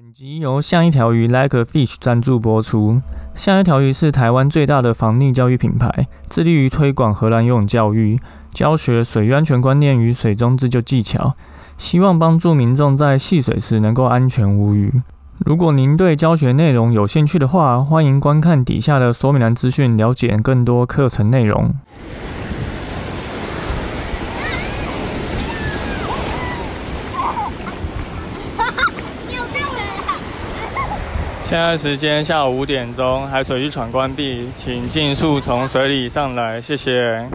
本集由像一条鱼 Like a Fish 赞助播出。像一条鱼是台湾最大的防溺教育品牌，致力于推广荷兰游泳教育，教学水域安全观念与水中自救技巧，希望帮助民众在戏水时能够安全无虞。如果您对教学内容有兴趣的话，欢迎观看底下的说明栏资讯，了解更多课程内容。现在时间下午五点钟，海水浴场关闭，请尽速从水里上来，谢谢。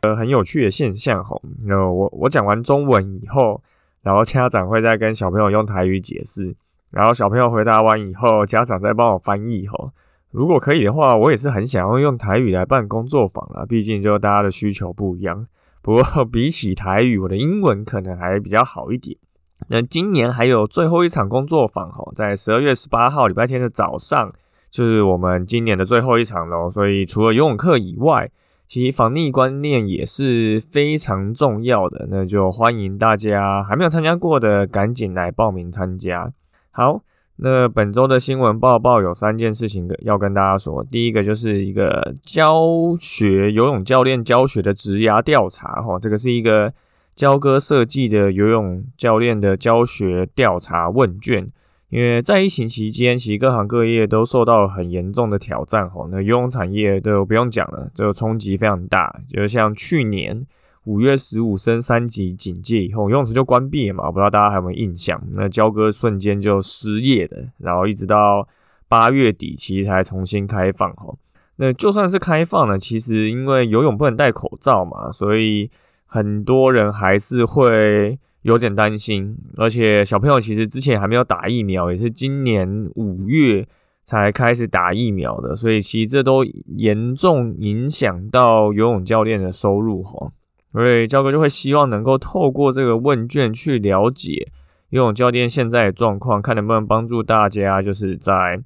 呃，很有趣的现象哈。那我我讲完中文以后，然后家长会再跟小朋友用台语解释，然后小朋友回答完以后，家长再帮我翻译哈。如果可以的话，我也是很想要用台语来办工作坊啊，毕竟就大家的需求不一样。不过比起台语，我的英文可能还比较好一点。那今年还有最后一场工作坊哈，在十二月十八号礼拜天的早上，就是我们今年的最后一场喽。所以除了游泳课以外，其实防溺观念也是非常重要的。那就欢迎大家还没有参加过的，赶紧来报名参加。好，那本周的新闻报报有三件事情要跟大家说。第一个就是一个教学游泳教练教学的职涯调查哈，这个是一个。交哥设计的游泳教练的教学调查问卷，因为在疫情期间，其实各行各业都受到很严重的挑战吼。那游泳产业都不用讲了，这个冲击非常大。就像去年五月十五升三级警戒以后，游泳池就关闭了嘛，不知道大家还有没有印象？那交哥瞬间就失业的，然后一直到八月底，其实才重新开放吼。那就算是开放了，其实因为游泳不能戴口罩嘛，所以。很多人还是会有点担心，而且小朋友其实之前还没有打疫苗，也是今年五月才开始打疫苗的，所以其实这都严重影响到游泳教练的收入哈。所以教哥就会希望能够透过这个问卷去了解游泳教练现在的状况，看能不能帮助大家，就是在。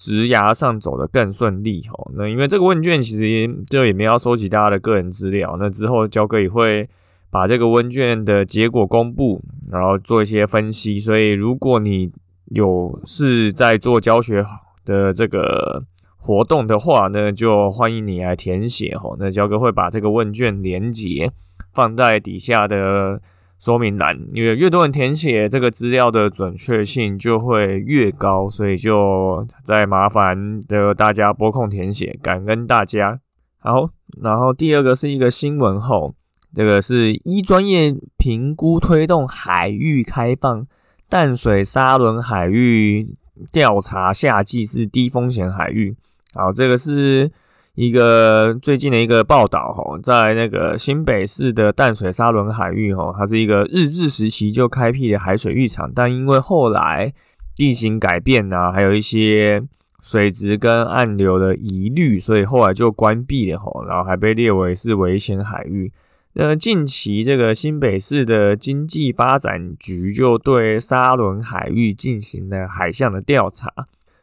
职涯上走得更顺利哦。那因为这个问卷其实就也没有收集大家的个人资料，那之后交哥也会把这个问卷的结果公布，然后做一些分析。所以如果你有是在做教学的这个活动的话，那就欢迎你来填写哦。那交哥会把这个问卷连接放在底下的。说明栏，因为越多人填写这个资料的准确性就会越高，所以就再麻烦的大家拨空填写，感恩大家。好，然后第二个是一个新闻后，这个是一专业评估推动海域开放，淡水沙轮海域调查夏季是低风险海域。好，这个是。一个最近的一个报道，哈，在那个新北市的淡水沙仑海域，哈，它是一个日治时期就开辟的海水浴场，但因为后来地形改变呐，还有一些水质跟暗流的疑虑，所以后来就关闭了，哈，然后还被列为是危险海域。那近期这个新北市的经济发展局就对沙仑海域进行了海象的调查，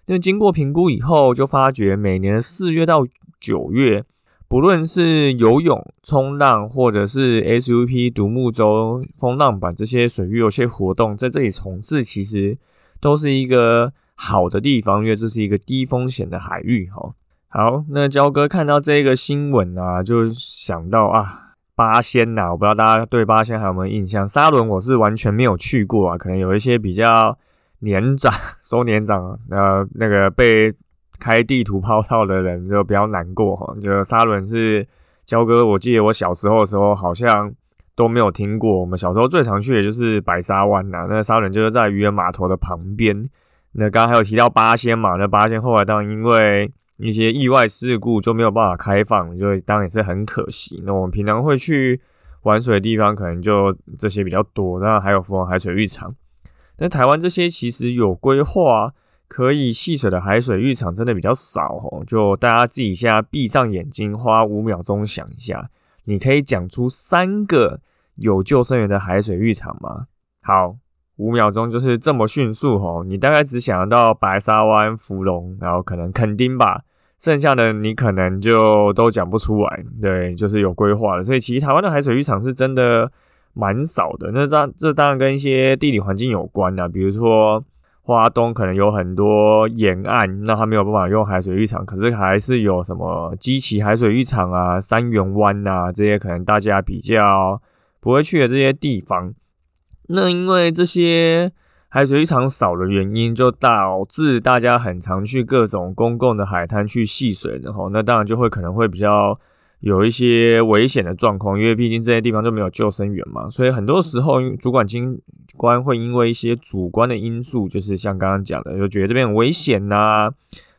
那经过评估以后，就发觉每年四月到九月，不论是游泳、冲浪，或者是 SUP 独木舟、风浪板这些水域有些活动，在这里从事，其实都是一个好的地方，因为这是一个低风险的海域。哈，好，那焦哥看到这个新闻啊，就想到啊，八仙呐，我不知道大家对八仙还有没有印象？沙伦我是完全没有去过啊，可能有一些比较年长、收年长，呃，那个被。开地图抛套的人就比较难过哈，就沙伦是焦哥，我记得我小时候的时候好像都没有听过。我们小时候最常去的就是白沙湾呐，那沙伦就是在渔人码头的旁边。那刚刚还有提到八仙嘛，那八仙后来当然因为一些意外事故就没有办法开放，就当然也是很可惜。那我们平常会去玩水的地方可能就这些比较多，那还有福王海水浴场。那台湾这些其实有规划。可以戏水的海水浴场真的比较少哦，就大家自己现在闭上眼睛，花五秒钟想一下，你可以讲出三个有救生员的海水浴场吗？好，五秒钟就是这么迅速哦，你大概只想得到白沙湾、芙蓉，然后可能垦丁吧，剩下的你可能就都讲不出来。对，就是有规划的，所以其实台湾的海水浴场是真的蛮少的。那这这当然跟一些地理环境有关的，比如说花东可能有很多沿岸，那它没有办法用海水浴场，可是还是有什么基奇海水浴场啊、三元湾啊这些可能大家比较不会去的这些地方。那因为这些。海水浴场少的原因，就导致大家很常去各种公共的海滩去戏水，然后那当然就会可能会比较有一些危险的状况，因为毕竟这些地方就没有救生员嘛，所以很多时候主管机关会因为一些主观的因素，就是像刚刚讲的，就觉得这边很危险呐，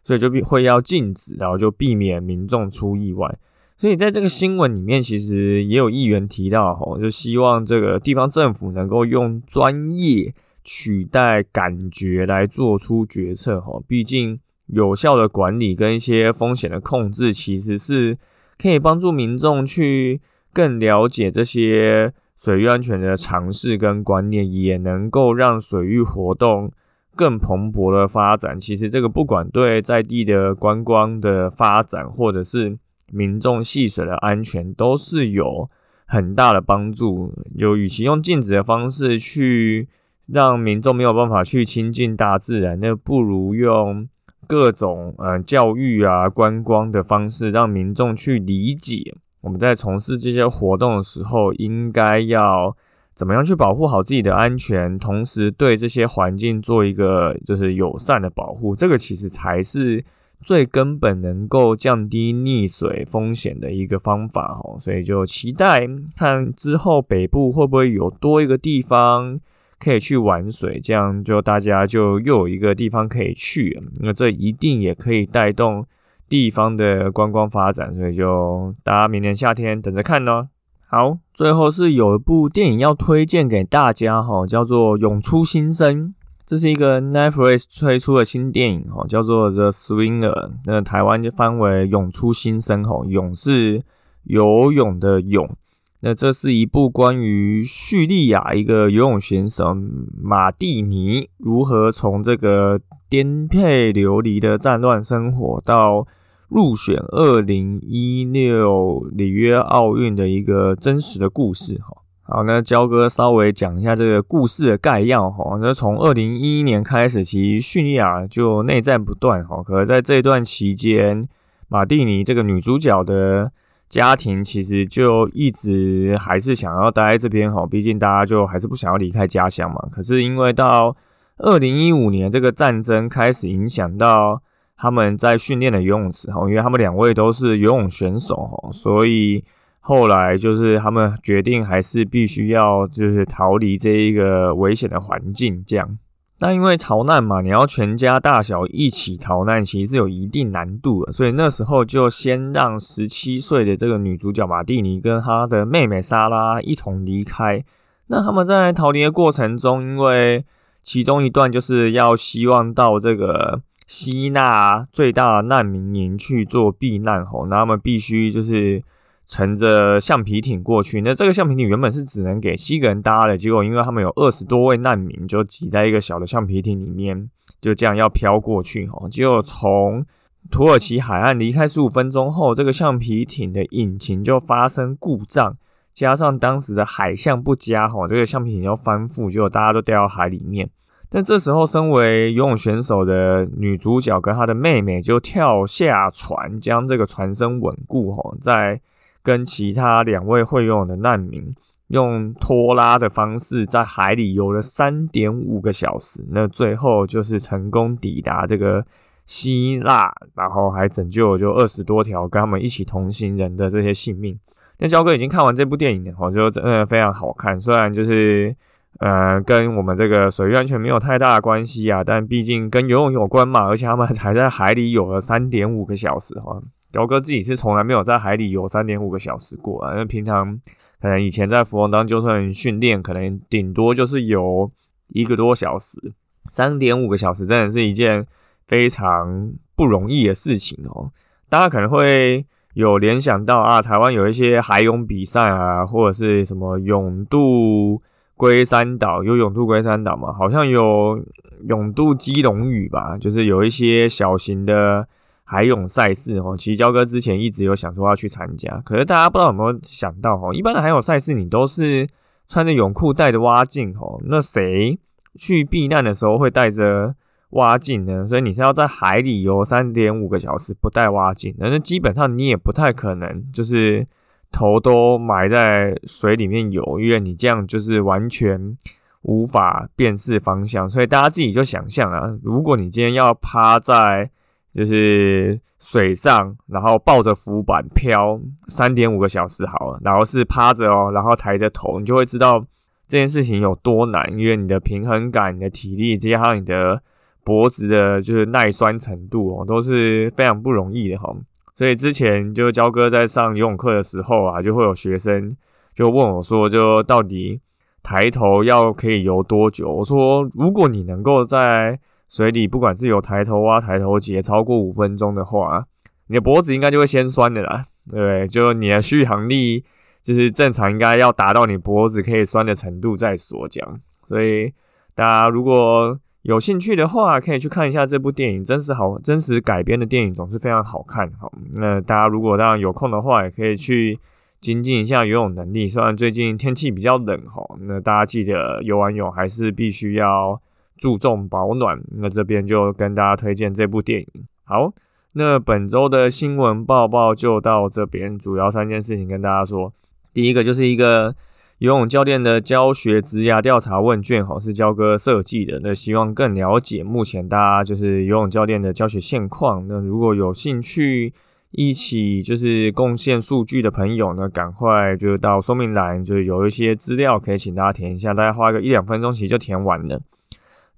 所以就必会要禁止，然后就避免民众出意外。所以在这个新闻里面，其实也有议员提到，吼，就希望这个地方政府能够用专业。取代感觉来做出决策，吼，毕竟有效的管理跟一些风险的控制，其实是可以帮助民众去更了解这些水域安全的尝试跟观念，也能够让水域活动更蓬勃的发展。其实这个不管对在地的观光的发展，或者是民众戏水的安全，都是有很大的帮助。有与其用禁止的方式去。让民众没有办法去亲近大自然，那不如用各种呃教育啊、观光的方式，让民众去理解我们在从事这些活动的时候，应该要怎么样去保护好自己的安全，同时对这些环境做一个就是友善的保护。这个其实才是最根本能够降低溺水风险的一个方法哦。所以就期待看之后北部会不会有多一个地方。可以去玩水，这样就大家就又有一个地方可以去，那这一定也可以带动地方的观光发展，所以就大家明年夏天等着看呢。好，最后是有一部电影要推荐给大家哈，叫做《涌出新生》，这是一个 Netflix 推出的新电影哈，叫做 The Swinger，那台湾就翻为《涌出新生》哈，泳是游泳的泳。那这是一部关于叙利亚一个游泳选手马蒂尼如何从这个颠沛流离的战乱生活到入选二零一六里约奥运的一个真实的故事哈。好，那焦哥稍微讲一下这个故事的概要哈。那从二零一一年开始，其实叙利亚就内战不断哈。可在这段期间，马蒂尼这个女主角的。家庭其实就一直还是想要待在这边哈，毕竟大家就还是不想要离开家乡嘛。可是因为到二零一五年这个战争开始影响到他们在训练的游泳池哈，因为他们两位都是游泳选手哈，所以后来就是他们决定还是必须要就是逃离这一个危险的环境这样。那因为逃难嘛，你要全家大小一起逃难，其实是有一定难度的，所以那时候就先让十七岁的这个女主角马蒂尼跟她的妹妹莎拉一同离开。那他们在逃离的过程中，因为其中一段就是要希望到这个吸纳最大的难民营去做避难吼，那他们必须就是。乘着橡皮艇过去，那这个橡皮艇原本是只能给七个人搭的，结果因为他们有二十多位难民，就挤在一个小的橡皮艇里面，就这样要飘过去哈。结果从土耳其海岸离开十五分钟后，这个橡皮艇的引擎就发生故障，加上当时的海象不佳哈，这个橡皮艇要翻覆，结果大家都掉到海里面。但这时候，身为游泳选手的女主角跟她的妹妹就跳下船，将这个船身稳固哈，在。跟其他两位会游泳的难民用拖拉的方式在海里游了三点五个小时，那最后就是成功抵达这个希腊，然后还拯救了就二十多条跟他们一起同行人的这些性命。那肖哥已经看完这部电影了，我觉得真的非常好看。虽然就是呃跟我们这个水域安全没有太大的关系啊，但毕竟跟游泳有关嘛，而且他们还在海里游了三点五个小时哈。雕哥自己是从来没有在海里游三点五个小时过啊，因为平常可能以前在福翁当救生员训练，可能顶多就是游一个多小时，三点五个小时真的是一件非常不容易的事情哦。大家可能会有联想到啊，台湾有一些海泳比赛啊，或者是什么泳渡龟山岛，有泳渡龟山岛嘛？好像有泳渡基隆屿吧，就是有一些小型的。海泳赛事哦，其实焦哥之前一直有想说要去参加，可是大家不知道有没有想到哦，一般的海泳赛事你都是穿着泳裤戴着蛙镜哦，那谁去避难的时候会带着蛙镜呢？所以你是要在海里游三点五个小时不带蛙镜，那基本上你也不太可能就是头都埋在水里面游，因为你这样就是完全无法辨识方向。所以大家自己就想象啊，如果你今天要趴在就是水上，然后抱着浮板漂三点五个小时好了，然后是趴着哦，然后抬着头，你就会知道这件事情有多难，因为你的平衡感、你的体力，加上你的脖子的就是耐酸程度哦，都是非常不容易的哈。所以之前就焦哥在上游泳课的时候啊，就会有学生就问我说，就到底抬头要可以游多久？我说，如果你能够在所以你不管是有抬头蛙、抬头节超过五分钟的话，你的脖子应该就会先酸的啦，对不对？就你的续航力就是正常应该要达到你脖子可以酸的程度再说讲。所以大家如果有兴趣的话，可以去看一下这部电影，真实好真实改编的电影总是非常好看。好，那大家如果当然有空的话，也可以去精进一下游泳能力。虽然最近天气比较冷哈，那大家记得游完泳还是必须要。注重保暖，那这边就跟大家推荐这部电影。好，那本周的新闻报报就到这边，主要三件事情跟大家说。第一个就是一个游泳教练的教学职涯调查问卷，哈，是焦哥设计的。那希望更了解目前大家就是游泳教练的教学现况。那如果有兴趣一起就是贡献数据的朋友呢，赶快就到说明栏，就是有一些资料可以请大家填一下，大概花个一两分钟，其实就填完了。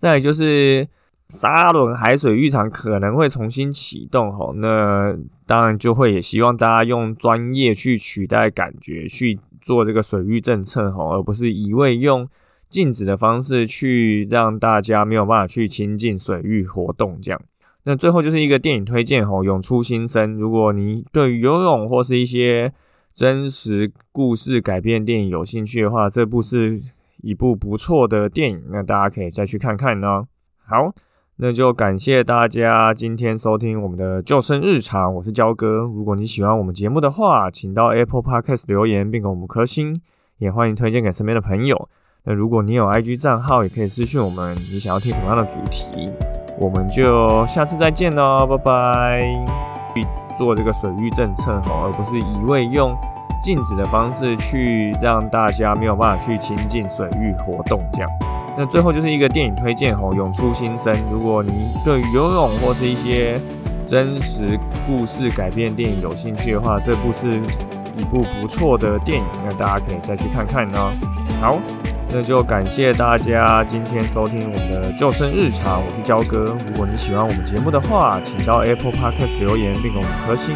再就是沙伦海水浴场可能会重新启动吼，那当然就会也希望大家用专业去取代感觉去做这个水域政策吼，而不是一味用禁止的方式去让大家没有办法去亲近水域活动这样。那最后就是一个电影推荐吼，涌出新生。如果你对游泳或是一些真实故事改编电影有兴趣的话，这部是。一部不错的电影，那大家可以再去看看呢。好，那就感谢大家今天收听我们的救生日常，我是焦哥。如果你喜欢我们节目的话，请到 Apple Podcast 留言并给我们颗星，也欢迎推荐给身边的朋友。那如果你有 IG 账号，也可以私讯我们，你想要听什么样的主题，我们就下次再见喽，拜拜。做这个水域政策哦，而不是一味用。禁止的方式去让大家没有办法去亲近水域活动，这样。那最后就是一个电影推荐哦，《涌出新生》。如果你对游泳或是一些真实故事改编电影有兴趣的话，这部是一部不错的电影，那大家可以再去看看呢。好，那就感谢大家今天收听我们的救生日常，我是焦哥。如果你喜欢我们节目的话，请到 Apple Podcast 留言并给我们颗星，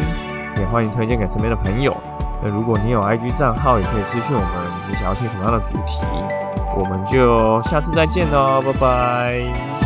也欢迎推荐给身边的朋友。那如果你有 IG 账号，也可以私信我们，你想要听什么样的主题，我们就下次再见喽，拜拜。